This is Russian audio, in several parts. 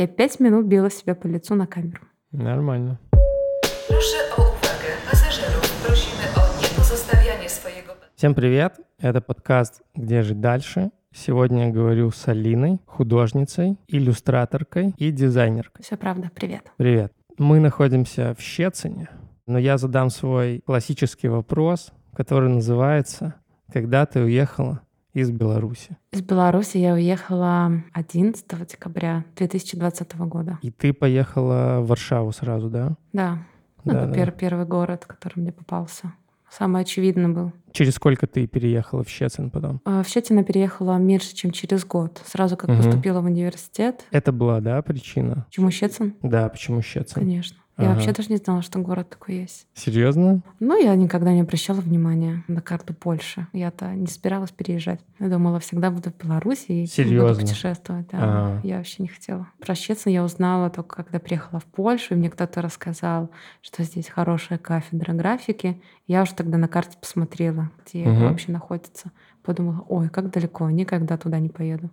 Я пять минут била себя по лицу на камеру. Нормально. Всем привет! Это подкаст «Где жить дальше?». Сегодня я говорю с Алиной, художницей, иллюстраторкой и дизайнеркой. Все правда, привет. Привет! Мы находимся в Щецине, но я задам свой классический вопрос, который называется «Когда ты уехала из Беларуси?» Из Беларуси я уехала 11 декабря 2020 года. И ты поехала в Варшаву сразу, да? Да, ну, Да, это да. пер- первый город, который мне попался. Самый очевидный был. Через сколько ты переехала в Щецин потом? А В Щетино переехала меньше, чем через год. Сразу как Мгм. поступила в университет. Это была, да, причина? Почему Щецин? Да, почему Щецин? Конечно. Я Ага. вообще даже не знала, что город такой есть. Серьезно? Ну, я никогда не обращала внимания на карту Польши. Я-то не собиралась переезжать. Я думала, всегда буду в Беларуси и буду Серьезно? путешествовать. Да. Ага. Я вообще не хотела. Про Щецин я узнала только, когда приехала в Польшу, и мне кто-то рассказал, что здесь хорошая кафедра графики. Я уже тогда на карте посмотрела, где Мгм. вообще находится. Подумала, ой, как далеко, никогда туда не поеду.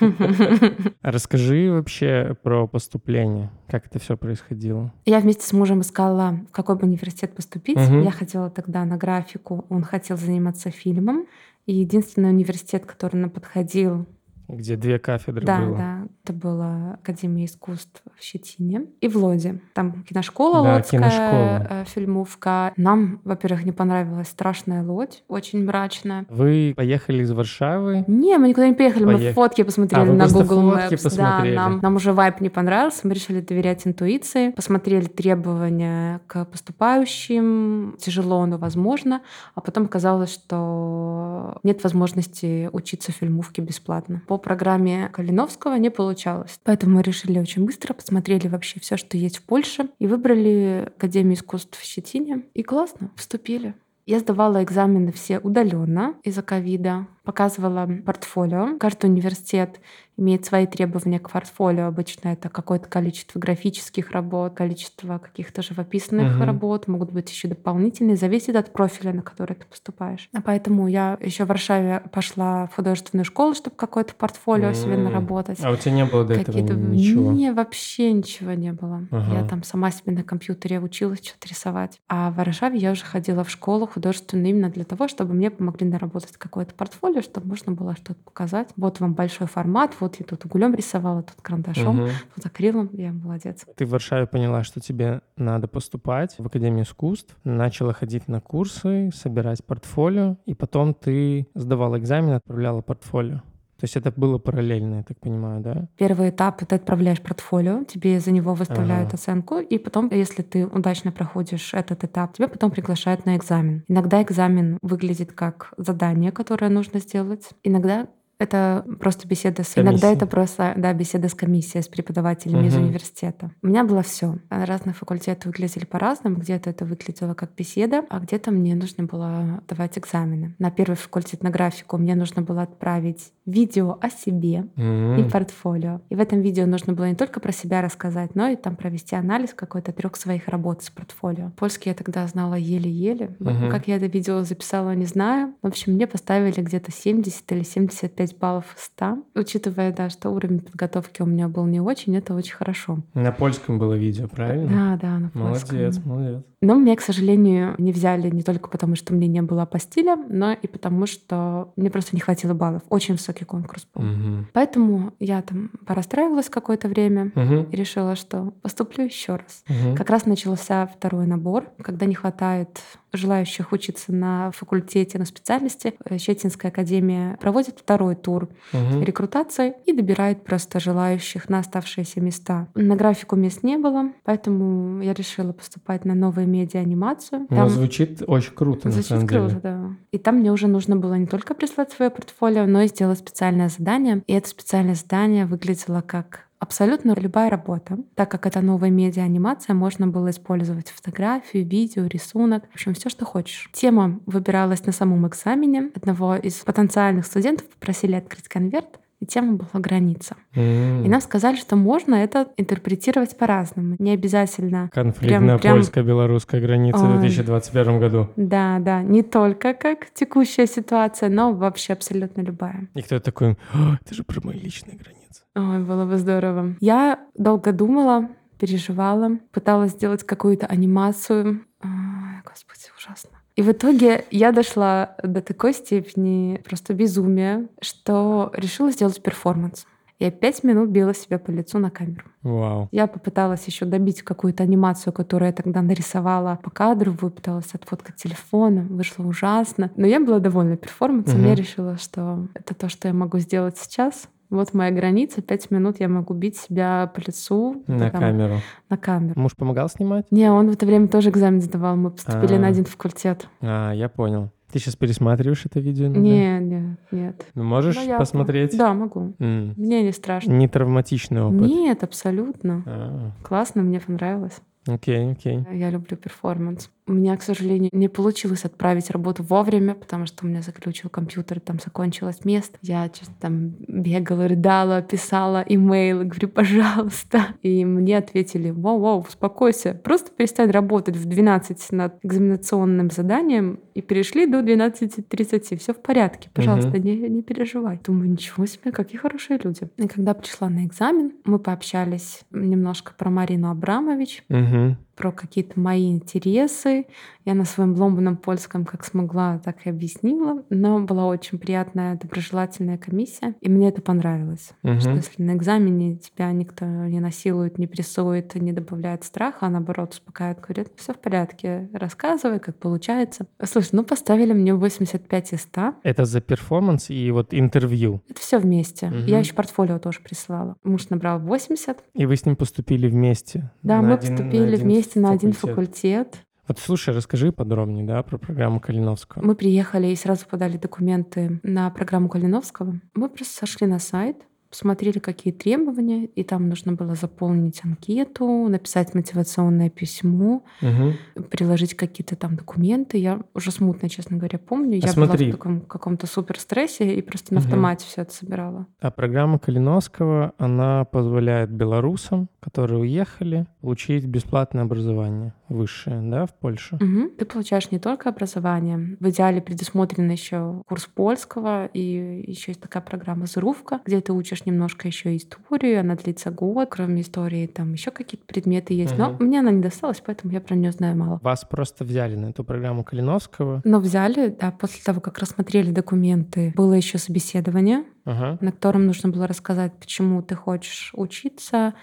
Расскажи вообще про поступление, как это все происходило. Я вместе с мужем искала, в какой бы университет поступить. Я хотела тогда на графику, он хотел заниматься фильмом. И единственный университет, который нам подходил, Где две кафедры да, было. да, это была Академия искусств в Щетине и в Лоде. Там киношкола Да, лодская, киношкола. э, фильмовка. Нам, во-первых, не понравилась страшная лодь, очень мрачная. Вы поехали из Варшавы. Не, мы никуда не поехали, мы Поех- фотки посмотрели А, на Google Maps. посмотрели. Да, нам, нам уже вайп не понравился, мы решили доверять интуиции, посмотрели требования к поступающим, тяжело, но возможно, а потом оказалось, что нет возможности учиться фильмовке бесплатно. По программе Калиновского не получалось. Поэтому мы решили очень быстро, посмотрели вообще все, что есть в Польше, и выбрали Академию искусств в Щетине. И классно, вступили. Я сдавала экзамены все удаленно из-за ковида, показывала портфолио. Каждый университет имеет свои требования к портфолио. Обычно это какое-то количество графических работ, количество каких-то живописных Мгм. работ, могут быть еще дополнительные, зависит от профиля, на который ты поступаешь. А поэтому я еще в Варшаве пошла в художественную школу, чтобы какое-то портфолио себе М. наработать. А у тебя не было до этого Какие-то... ничего? Не, вообще ничего не было. Ага. Я там сама себе на компьютере училась что-то рисовать. А в Варшаве я уже ходила в школу художественную именно для того, чтобы мне помогли наработать какое-то портфолио, чтобы можно было что-то показать. Вот вам большой формат, вот я тут углем рисовала, тут карандашом, Мгм. тут акрилом. Я молодец. Ты в Варшаве поняла, что тебе надо поступать в Академию искусств, начала ходить на курсы, собирать портфолио, и потом ты сдавала экзамен, отправляла портфолио. То есть это было параллельно, я так понимаю, да? Первый этап — ты отправляешь портфолио, тебе за него выставляют Ага. оценку, и потом, если ты удачно проходишь этот этап, тебя потом приглашают на экзамен. Иногда экзамен выглядит как задание, которое нужно сделать. Иногда это просто беседа с... Иногда Комиссия. это просто, да, беседа с комиссией, с преподавателями из Мгм. университета. У меня было все. Разные факультеты выглядели по-разному. Где-то это выглядело как беседа, а где-то мне нужно было давать экзамены. На первый факультет на графику мне нужно было отправить видео о себе, и М. портфолио. И в этом видео нужно было не только про себя рассказать, но и там провести анализ какой-то трех своих работ с портфолио. Польский я тогда знала еле-еле. Мгм. Как я это видео записала, не знаю. В общем, мне поставили где-то 70 или 75 баллов из 100. Учитывая, да, что уровень подготовки у меня был не очень, это очень хорошо. На польском было видео, правильно? Да, да, на польском. Молодец, молодец. Но меня, к сожалению, не взяли не только потому, что мне не было апостиля, но и потому, что мне просто не хватило баллов. Очень высокий конкурс был. Мгм. Поэтому я там порастраивалась какое-то время Мгм. и решила, что поступлю еще раз. Мгм. Как раз начался второй набор, когда не хватает желающих учиться на факультете, на специальности. э, Щетинская академия проводит второй тур Мгм. рекрутации и добирает просто желающих на оставшиеся места. На графику мест не было, поэтому я решила поступать на новые медиа-анимацию. Ну, звучит очень круто, на Звучит самом круто, деле. да. И там мне уже нужно было не только прислать свое портфолио, но и сделать специальное задание. И это специальное задание выглядело как абсолютно любая работа. Так как это новая медиа-анимация, можно было использовать фотографию, видео, рисунок, в общем, все, что хочешь. Тема выбиралась на самом экзамене. Одного из потенциальных студентов попросили открыть конверт, и тема была граница. М. И нам сказали, что можно это интерпретировать по-разному. Не обязательно Конфликт прям- на прям- польско-белорусской границе в Ой. 2021 году. Да, да, не только как текущая ситуация, но вообще абсолютно любая. И кто такой, «А, это же про мои личные границы. Ой, было бы здорово. Я долго думала, переживала, пыталась сделать какую-то анимацию. Ой, господи, ужасно. И в итоге я дошла до такой степени просто безумия, что решила сделать перформанс. Я пять минут била себя по лицу на камеру. Вау. Я попыталась еще добить какую-то анимацию, которую я тогда нарисовала по кадру, попыталась отфоткать телефоном, вышло ужасно. Но я была довольна перформансом, Мгм. я решила, что это то, что я могу сделать сейчас. Вот моя граница, пять минут я могу бить себя по лицу На там, камеру. на камеру. Муж помогал снимать? Не, он в это время тоже экзамен сдавал, мы поступили А. на один факультет. А, я понял. Ты сейчас пересматриваешь это видео? иногда? Нет, нет, нет. Ну, можешь Ну, я- посмотреть? Да, могу. М. Мне не страшно. Не травматичный опыт. Нет, абсолютно. А, Классно, мне понравилось. окей, окей. Я люблю перформанс. У меня, к сожалению, не получилось отправить работу вовремя, потому что у меня заключил компьютер, там закончилось место. Я что-то там бегала, рыдала, писала имейлы, говорю, пожалуйста. И мне ответили, вау-вау, успокойся, просто перестань работать в 12 над экзаменационным заданием и перешли до 12.30. Все в порядке, пожалуйста, Мгм. не, не переживай. Думаю, ничего себе, какие хорошие люди. И когда пришла на экзамен, мы пообщались немножко про Марину Абрамович, Мгм. Про какие-то мои интересы. Я на своем ломаном польском как смогла, так и объяснила. Но была очень приятная, доброжелательная комиссия. И мне это понравилось. Мгм. Что если на экзамене тебя никто не насилует, не прессует, не добавляет страха, а наоборот успокаивает, говорит, все в порядке, рассказывай, как получается. Слушай, ну поставили мне 85 из 100. Это за перформанс и вот интервью. Это все вместе. Мгм. Я еще портфолио тоже присылала. Муж набрал 80. И вы с ним поступили вместе? Да, мы один- поступили один вместе на один факультет. факультет. Вот слушай, расскажи подробнее, да, про программу Калиновского. Мы приехали и сразу подали документы на программу Калиновского. Мы просто сошли на сайт, посмотрели, какие требования, и там нужно было заполнить анкету, написать мотивационное письмо, Мгм. приложить какие-то там документы. Я уже смутно, честно говоря, помню. А Я смотри. была в таком каком-то супер стрессе и просто на Мгм. автомате все это собирала. А программа Калиновского, она позволяет белорусам, которые уехали, получить бесплатное образование высшее, да, в Польше? Мгм. Ты получаешь не только образование. В идеале предусмотрен еще курс польского, и еще есть такая программа «Зарувка», где ты учишь немножко еще историю, она длится год. Кроме истории, там еще какие-то предметы есть. Но Мгм. мне она не досталась, поэтому я про нее знаю мало. Вас просто взяли на эту программу Калиновского. Но взяли, да, после того, как рассмотрели документы, было еще собеседование, Ага. на котором нужно было рассказать, почему ты хочешь учиться,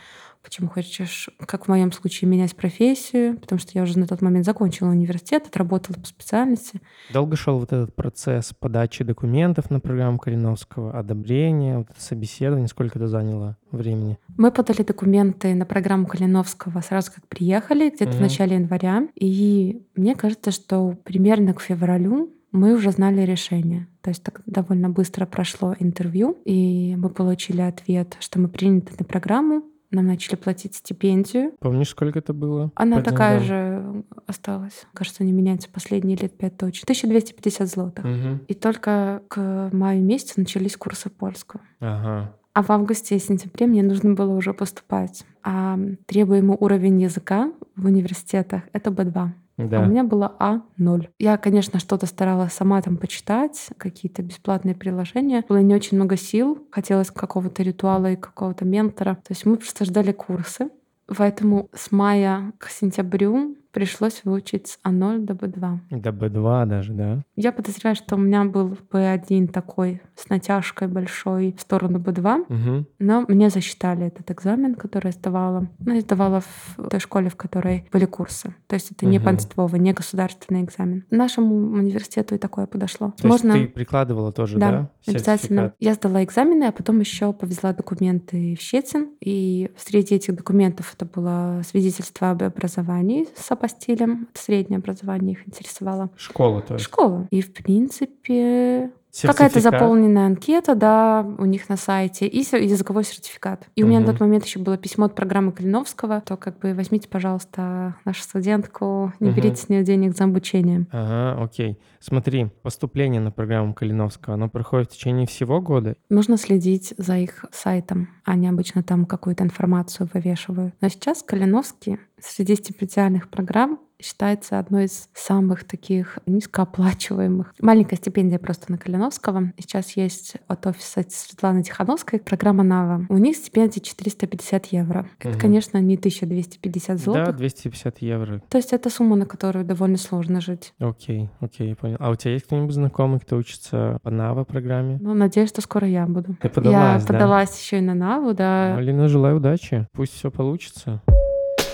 почему хочешь, как в моем случае, менять профессию, потому что я уже на тот момент закончила университет, отработала по специальности. Долго шел вот этот процесс подачи документов на программу Калиновского, одобрения, вот это собеседование, сколько это заняло времени? Мы подали документы на программу Калиновского сразу как приехали, где-то в Мгм. начале января. И мне кажется, что примерно к февралю мы уже знали решение. То есть так довольно быстро прошло интервью, и мы получили ответ, что мы приняты на программу, нам начали платить стипендию. Помнишь, сколько это было? Она по такая деньгам? же осталась. Кажется, не меняется последние лет пять точно. 1250 злотых. Мгм. И только к маю месяцу начались курсы польского. Ага. А в августе и сентябре мне нужно было уже поступать. А требуемый уровень языка в университетах — это B2. Да. А у меня было А0. Я, конечно, что-то старалась сама там почитать, какие-то бесплатные приложения. Было не очень много сил. Хотелось какого-то ритуала и какого-то ментора. То есть мы просто ждали курсы. Поэтому с мая к сентябрю пришлось выучить с А0 до Б2. До Б2 даже, да? Я подозреваю, что у меня был Б1 такой с натяжкой большой в сторону Б2. Угу. Но мне засчитали этот экзамен, который я сдавала. Ну, я сдавала в той школе, в которой были курсы. То есть это не Мгм. понстовый, не государственный экзамен. Нашему университету и такое подошло. То Можно... есть ты прикладывала тоже, да? Да, обязательно. Я сдала экзамены, а потом еще повезла документы в Щецин. И среди этих документов это было свидетельство об образовании с апостилем. Это среднее образование их интересовало. Школа, то есть. Школа. И, в принципе, Какая-то заполненная анкета, да, у них на сайте, и языковой сертификат. И у меня на тот момент еще было письмо от программы Калиновского, то как бы возьмите, пожалуйста, нашу студентку, не Мгм. берите с нее денег за обучение. Ага, окей. Смотри, поступление на программу Калиновского, оно проходит в течение всего года? Нужно следить за их сайтом. Они обычно там какую-то информацию вывешивают. Но сейчас Калиновский среди стипендиальных программ считается одной из самых таких низкооплачиваемых. Маленькая стипендия просто на Калиновского. Сейчас есть от офиса Светланы Тихановской программа НАВА. У них стипендия 450 евро. Это, Мгм. конечно, не 1250 Да, злотых. 250 евро. То есть это сумма, на которую довольно сложно жить. Окей, окей, я понял. А у тебя есть кто-нибудь знакомый, кто учится по НАВА программе? Ну, надеюсь, что скоро я буду. Ты подалась, я да? подалась еще и на НАВу, да. Алина, желаю удачи. Пусть все получится.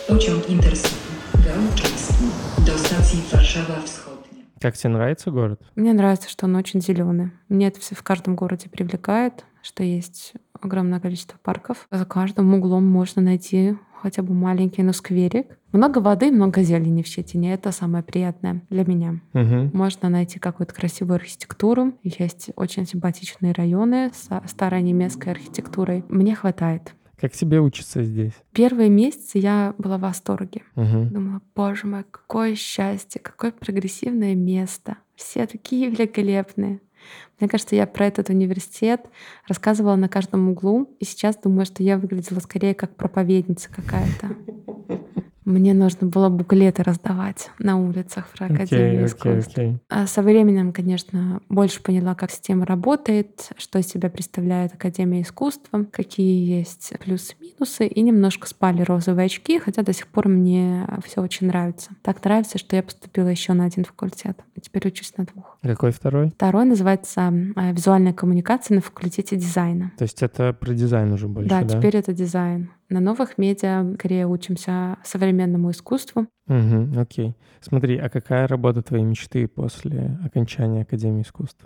Pociąg Intercity Do stacji Warszawa Wschodnia. Как тебе нравится город? Мне нравится, что он очень зеленый. Мне это все в каждом городе привлекает, что есть огромное количество парков. За каждым углом можно найти хотя бы маленький, но скверик. Много воды, много зелени в Щетине. Это самое приятное для меня. Угу. Можно найти какую-то красивую архитектуру. Есть очень симпатичные районы с старой немецкой архитектурой. Мне хватает. Как тебе учиться здесь? Первые месяцы я была в восторге. Угу. Думала, боже мой, какое счастье, какое прогрессивное место. Все такие великолепные. Мне кажется, я про этот университет рассказывала на каждом углу, и сейчас думаю, что я выглядела скорее как проповедница какая-то. Мне нужно было буклеты раздавать на улицах про Академию окей, искусств. окей. А Со временем, конечно, больше поняла, как система работает, что из себя представляет Академия искусства, какие есть плюсы-минусы, и немножко спали розовые очки, хотя до сих пор мне все очень нравится. Так нравится, что я поступила еще на один факультет, теперь учусь на двух. Какой второй? Второй называется э, «Визуальная коммуникация на факультете дизайна». То есть это про дизайн уже больше, да, да? теперь это дизайн. На новых медиа скорее учимся современному искусству. Угу, окей. Смотри, а какая работа твоей мечты после окончания Академии искусств?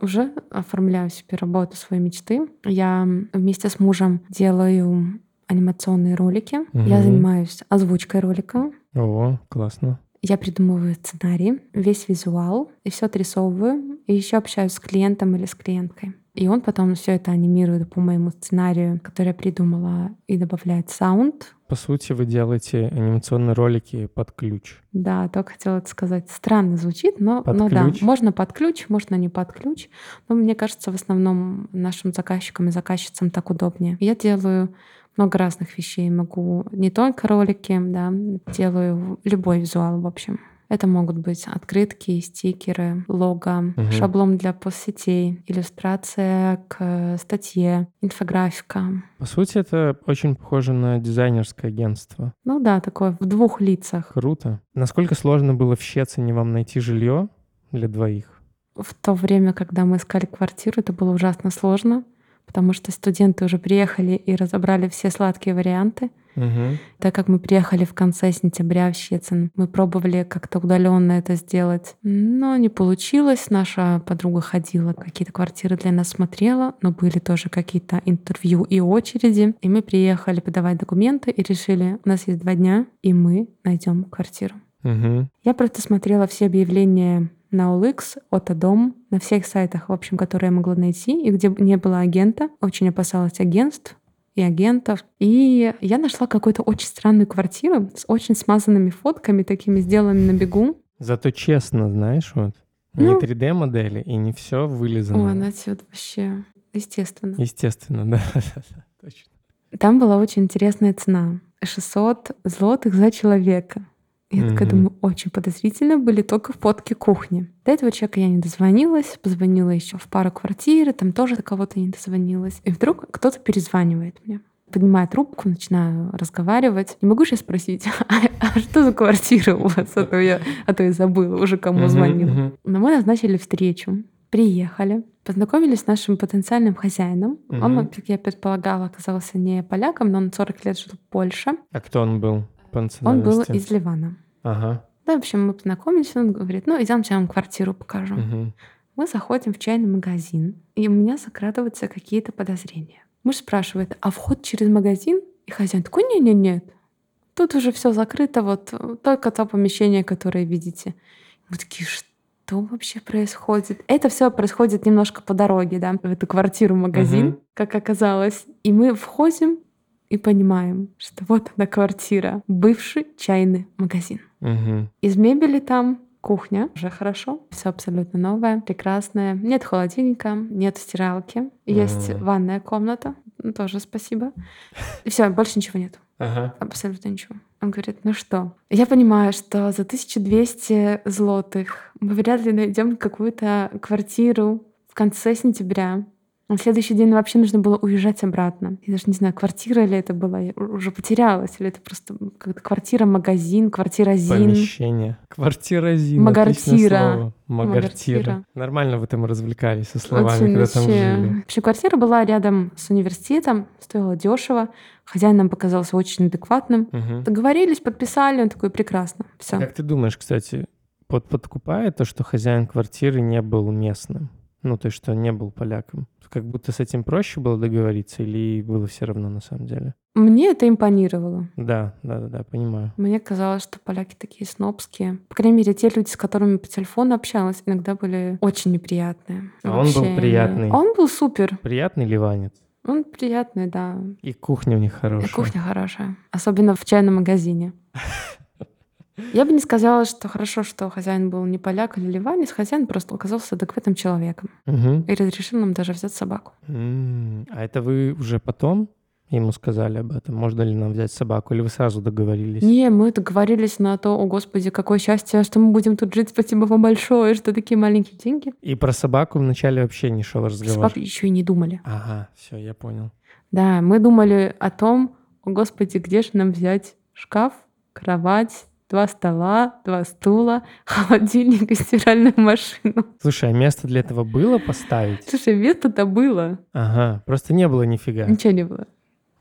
Уже оформляю себе работу своей мечты. Я вместе с мужем делаю анимационные ролики. Я Мгм. занимаюсь озвучкой ролика. О, классно. Я придумываю сценарий, весь визуал, и все отрисовываю, и еще общаюсь с клиентом или с клиенткой. И он потом все это анимирует по моему сценарию, который я придумала, и добавляет саунд. По сути, вы делаете анимационные ролики под ключ. Да, только хотела это сказать. Странно звучит, но, Под но да, ключ? можно под ключ, можно не под ключ. Но мне кажется, в основном нашим заказчикам и заказчицам так удобнее. Я делаю много разных вещей. Могу не только ролики, да, делаю любой визуал, в общем. Это могут быть открытки, стикеры, лого, Мгм. шаблон для постсетей, иллюстрация к статье, инфографика. По сути, это очень похоже на дизайнерское агентство. Ну да, такое в двух лицах. Круто. Насколько сложно было в Щецине вам найти жилье для двоих? В то время, когда мы искали квартиру, это было ужасно сложно, потому что студенты уже приехали и разобрали все сладкие варианты. Угу. Так как мы приехали в конце сентября в Щецин, мы пробовали как-то удаленно это сделать, но не получилось. Наша подруга ходила, какие-то квартиры для нас смотрела, но были тоже какие-то интервью и очереди. И мы приехали подавать документы и решили, у нас есть два дня, и мы найдем квартиру. Угу. Я просто смотрела все объявления на OLX, Отодом, на всех сайтах, в общем, которые я могла найти, и где не было агента. Очень опасалась агентств и агентов. И я нашла какую-то очень странную квартиру с очень смазанными фотками, такими сделанными на бегу. Зато честно, знаешь, вот. Не Ну. 3D-модели и не все вылизано. О, она отсюда вообще естественно. Естественно, да. Точно. Там была очень интересная цена. 600 злотых за человека. Я такая Мгм. думаю, очень подозрительно были только фотки кухни. До этого человека я не дозвонилась, позвонила еще в пару квартир, там тоже до кого-то не дозвонилась. И вдруг кто-то перезванивает мне. Поднимаю трубку, начинаю разговаривать. Не могу сейчас спросить, а, а что за квартира у вас? А то я, а то я забыла уже, кому Мгм, звонила. мгм. Но мы назначили встречу, приехали, познакомились с нашим потенциальным хозяином. Он, Мгм. как я предполагала, оказался не поляком, но он 40 лет жил в Польше. А кто он был по Он был из Ливана. Ага. Да, в общем, мы познакомились, он говорит, ну, идемте, я вам квартиру покажу. мгм. Мы заходим в чайный магазин, и у меня закрадываются какие-то подозрения. Муж спрашивает, а вход через магазин? И хозяин такой, не-не-нет, тут уже все закрыто, вот только то помещение, которое видите. Мы такие, что вообще происходит? Это все происходит немножко по дороге, да, в эту квартиру-магазин, Мгм. как оказалось. И мы входим и понимаем, что вот она квартира, бывший чайный магазин. Мгм. Из мебели там кухня, уже хорошо, все абсолютно новое, прекрасное. Нет холодильника, нет стиралки, есть Мгм. ванная комната, ну, тоже спасибо. И все, больше ничего нет. Ага. Абсолютно ничего. Он говорит, ну что? Я понимаю, что за 1200 злотых мы вряд ли найдем какую-то квартиру в конце сентября. На следующий день вообще нужно было уезжать обратно. Я даже не знаю, квартира ли это была, я уже потерялась, или это просто как-то квартира-магазин, квартира-зин. Помещение. Квартира-зин. Магартира. Магартира. Магартира. Нормально вы там развлекались со словами, Очень когда там вообще. жили. Вообще квартира была рядом с университетом, стоила дешево. Хозяин нам показался очень адекватным. Мгм. Договорились, подписали, он такой, прекрасно, все. Как ты думаешь, кстати, под подкупает то, что хозяин квартиры не был местным? Ну, то есть, что не был поляком. Как будто с этим проще было договориться или было все равно на самом деле? Мне это импонировало. Да, да, да, да, понимаю. Мне казалось, что поляки такие снобские. По крайней мере, те люди, с которыми по телефону общалась, иногда были очень неприятные. А он был Вообще, приятный? Он был супер. Приятный ливанец. Он приятный, да. И кухня у них И хорошая. кухня хорошая. Особенно в чайном магазине. Я бы не сказала, что хорошо, что хозяин был не поляк или ливанец. Хозяин просто оказался адекватным человеком. Мгм. И разрешил нам даже взять собаку. А это вы уже потом ему сказали об этом? Можно ли нам взять собаку? Или вы сразу договорились? Не, мы договорились на то, о господи, какое счастье, что мы будем тут жить, спасибо вам большое, что такие маленькие деньги. И про собаку вначале вообще не шел разговор? Собаку еще и не думали. Ага, все, я понял. Да, мы думали о том, о господи, где же нам взять шкаф, кровать, два стола, два стула, холодильник и стиральную машину. Слушай, а место для этого было поставить? Слушай, место-то было, Ага, просто не было нифига. ничего не было.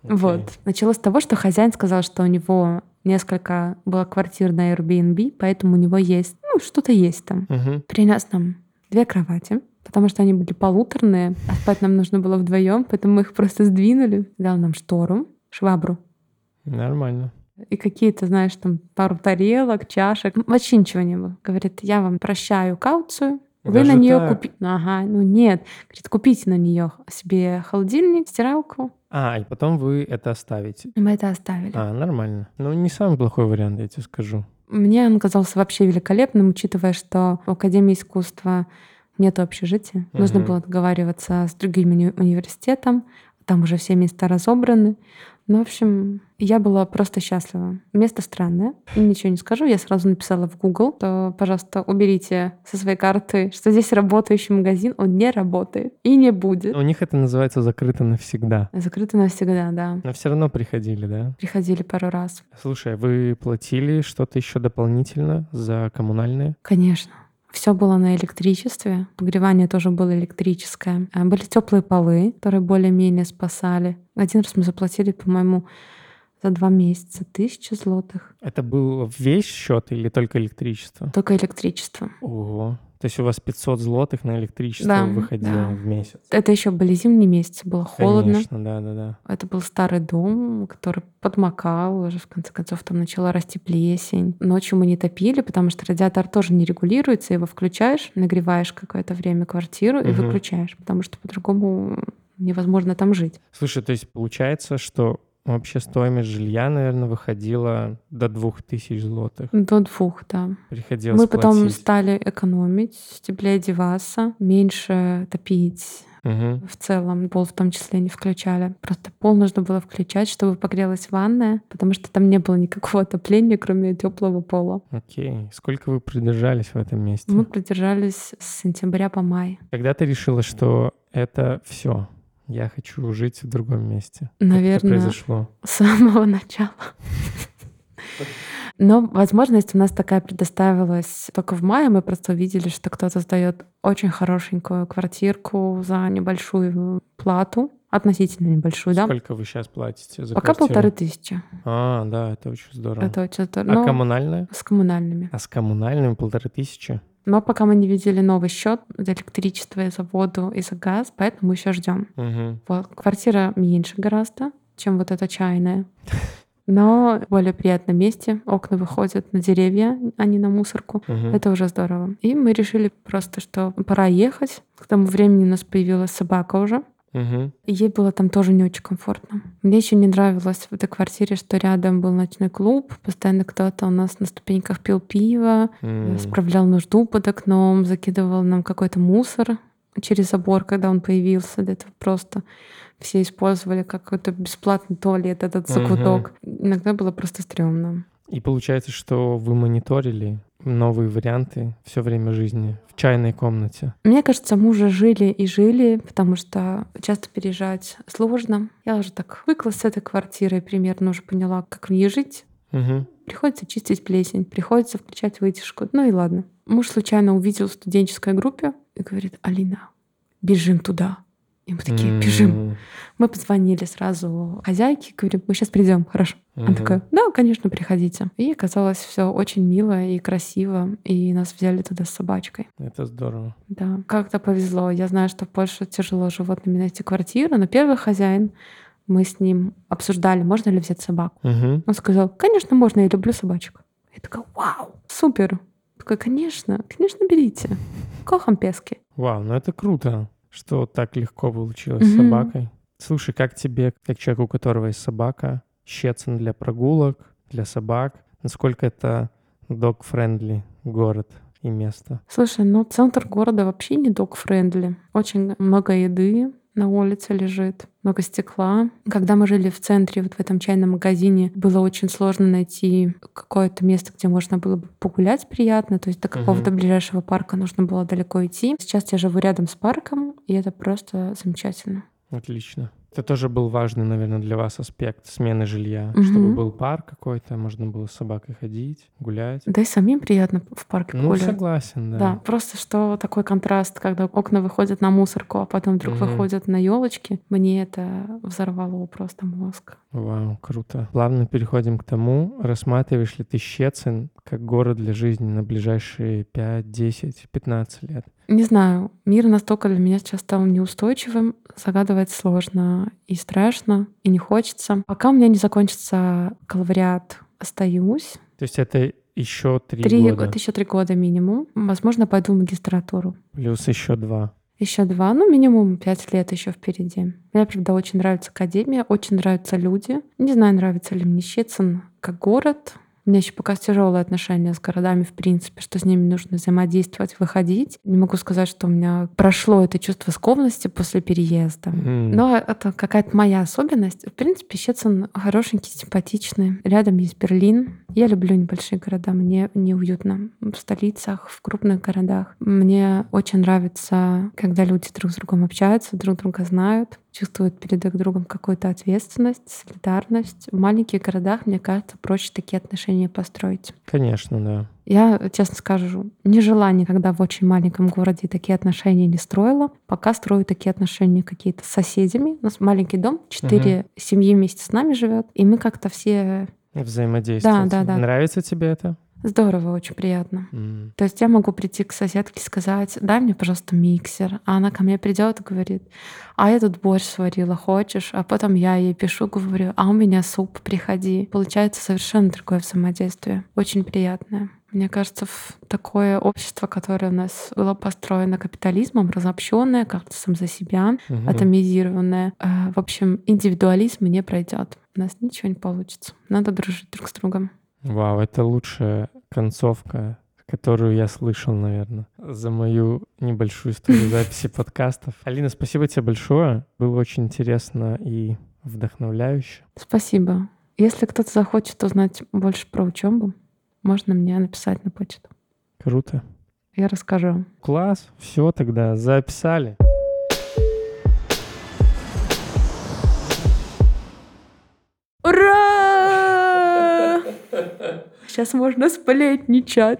Окей. Вот. Началось с того, что хозяин сказал, что у него несколько было квартир на Airbnb, поэтому у него есть, ну, что-то есть там. Мгм. Принес нам две кровати, потому что они были полуторные, а спать нам нужно было вдвоем, поэтому мы их просто сдвинули. Дал нам штору, швабру Нормально. И какие-то, знаешь, там пару тарелок, чашек. Вообще ничего не было. Говорит, я вам прощаю кауцию, вы Даже на нее так? купите. Ага, ну нет. Говорит, купите на нее себе холодильник, стиралку. А, и потом вы это оставите. Мы это оставили. А, нормально. Ну, не самый плохой вариант, я тебе скажу. Мне он казался вообще великолепным, учитывая, что в Академии искусства нет общежития. Нужно Мгм. было договариваться с другим уни- университетом. Там уже все места разобраны. Ну, в общем, я была просто счастлива. Место странное. Ничего не скажу. Я сразу написала в Google, то, пожалуйста, уберите со своей карты, что здесь работающий магазин. Он не работает и не будет. У них это называется закрыто навсегда. Закрыто навсегда, да. Но все равно приходили, да? Приходили пару раз. Слушай, а вы платили что-то еще дополнительно за коммунальные? Конечно. Все было на электричестве. Погревание тоже было электрическое. А Были теплые полы, которые более-менее спасали. Один раз мы заплатили, по-моему, за два месяца тысячу злотых. Это был весь счет или только электричество? Только электричество. Ого. То есть у вас 500 злотых на электричество Да, выходило да. в месяц? Это еще были зимние месяцы, было холодно. Конечно, да, да, да. Это был старый дом, который подмокал, уже в конце концов там начала расти плесень. Ночью мы не топили, потому что радиатор тоже не регулируется, его включаешь, нагреваешь какое-то время квартиру и Мгм. выключаешь, потому что по-другому невозможно там жить. Слушай, то есть получается, что вообще стоимость жилья, наверное, выходила до 2000 злотых. До двух, да. Приходилось Мы потом платить. стали экономить, теплее одеваться, меньше топить. Мгм. В целом пол в том числе не включали. Просто пол нужно было включать, чтобы погрелась ванная, потому что там не было никакого отопления, кроме теплого пола. Окей. Сколько вы продержались в этом месте? Мы продержались с сентября по май. Когда ты решила, что это все, я хочу жить в другом месте? Наверное, произошло? с самого начала. Но возможность у нас такая предоставилась только в мае. Мы просто увидели, что кто-то сдает очень хорошенькую квартирку за небольшую плату, относительно небольшую, да? Сколько вы сейчас платите за Пока квартиру? полторы тысячи. А, да, это очень здорово. Это очень здорово. А Но коммунальная? с коммунальными. А с коммунальными полторы тысячи? Но пока мы не видели новый счет за электричество и за воду и за газ, поэтому мы еще ждем. Угу. Вот. Квартира меньше гораздо, чем вот эта чайная. Но в более приятном месте. Окна выходят на деревья, а не на мусорку. Это уже здорово. И мы решили просто, что пора ехать. К тому времени у нас появилась собака уже. Угу. И ей было там тоже не очень комфортно. Мне еще не нравилось в этой квартире, что рядом был ночной клуб. Постоянно кто-то у нас на ступеньках пил пиво, справлял нужду под окном, закидывал нам какой-то мусор через забор, когда он появился. Это просто все использовали как какой-то бесплатный туалет, этот закуток. Иногда было просто стрёмно. И получается, что вы мониторили новые варианты все время жизни в чайной комнате. Мне кажется, мы уже жили и жили, потому что часто переезжать сложно. Я уже так выкла с этой квартиры, примерно уже поняла, как в ней жить. Мгм. Приходится чистить плесень, приходится включать вытяжку. Ну и ладно. Муж случайно увидел в студенческой группе и говорит, Алина, бежим туда. И мы такие, бежим. Мы позвонили сразу хозяйке, говорим, мы сейчас придем, хорошо. Она такая, да, конечно, приходите. И оказалось все очень мило и красиво, и нас взяли туда с собачкой. Это здорово. Да, как-то повезло. Я знаю, что в Польше тяжело животными найти квартиру, но первый хозяин, мы с ним обсуждали, можно ли взять собаку. Мгм. Он сказал, конечно, можно, я люблю собачек. Я такая, вау, супер. Такая, конечно, конечно, берите. Кохам пески. Вау, ну это круто, что так легко получилось с Мгм. собакой. Слушай, как тебе, как человеку, у которого есть собака, Щецин для прогулок, для собак, насколько это dog-friendly город и место? Слушай, ну центр города вообще не док-френдли. Очень много еды на улице лежит, много стекла. Когда мы жили в центре, вот в этом чайном магазине, было очень сложно найти какое-то место, где можно было бы погулять приятно. То есть до какого-то ближайшего парка нужно было далеко идти. Сейчас я живу рядом с парком, и это просто замечательно. Отлично. Это тоже был важный, наверное, для вас аспект смены жилья, Мгм. чтобы был парк какой-то, можно было с собакой ходить, гулять. Да и самим приятно в парке Ну, гулять. согласен, да. Да, просто что такой контраст, когда окна выходят на мусорку, а потом вдруг Мгм. выходят на елочки, мне это взорвало просто мозг. Вау, круто. Плавно переходим к тому, рассматриваешь ли ты Щецин как город для жизни на ближайшие 5, 10, 15 лет? Не знаю, мир настолько для меня сейчас стал неустойчивым, загадывать сложно и страшно, и не хочется. Пока у меня не закончится бакалавриат, остаюсь. То есть это еще три, Три, года, вот еще три года минимум. Возможно, пойду в магистратуру. плюс еще два. Еще два, ну минимум пять лет еще впереди. Мне, правда, очень нравится академия, очень нравятся люди. Не знаю, нравится ли мне Щецин как город. У меня еще пока тяжелые отношения с городами, в принципе, что с ними нужно взаимодействовать, выходить. Не могу сказать, что у меня прошло это чувство скованности после переезда. М, Но это какая-то моя особенность. В принципе, Щецин хорошенький, симпатичный. Рядом есть Берлин. Я люблю небольшие города, мне неуютно в столицах, в крупных городах. Мне очень нравится, когда люди друг с другом общаются, друг друга знают, чувствуют перед друг другом какую-то ответственность, солидарность. В маленьких городах, мне кажется, проще такие отношения построить. Конечно, да. Я, честно скажу, не жила никогда в очень маленьком городе такие отношения не строила. Пока строю такие отношения какие-то с соседями. У нас маленький дом, четыре семьи вместе с нами живет, и мы как-то все Взаимодействовать. Да, да, да. Нравится тебе это? Здорово, очень приятно. М, То есть я могу прийти к соседке и сказать, дай мне, пожалуйста, миксер. А она ко мне придет и говорит, а я тут борщ сварила, хочешь? А потом я ей пишу, говорю, а у меня суп, приходи. Получается совершенно другое взаимодействие. Очень приятное. Мне кажется, в такое общество, которое у нас было построено капитализмом, разобщенное, как-то сам за себя, мгм. атомизированное, э, в общем, индивидуализм не пройдет. У нас ничего не получится. Надо дружить друг с другом. Вау, это лучшая концовка, которую я слышал, наверное, за мою небольшую историю записи подкастов. Алина, спасибо тебе большое. Было очень интересно и вдохновляюще. Спасибо. Если кто-то захочет узнать больше про учебу, можно мне написать на почту. Круто. Я расскажу. Класс. Все тогда, записали. Ура! Сейчас можно сплетничать.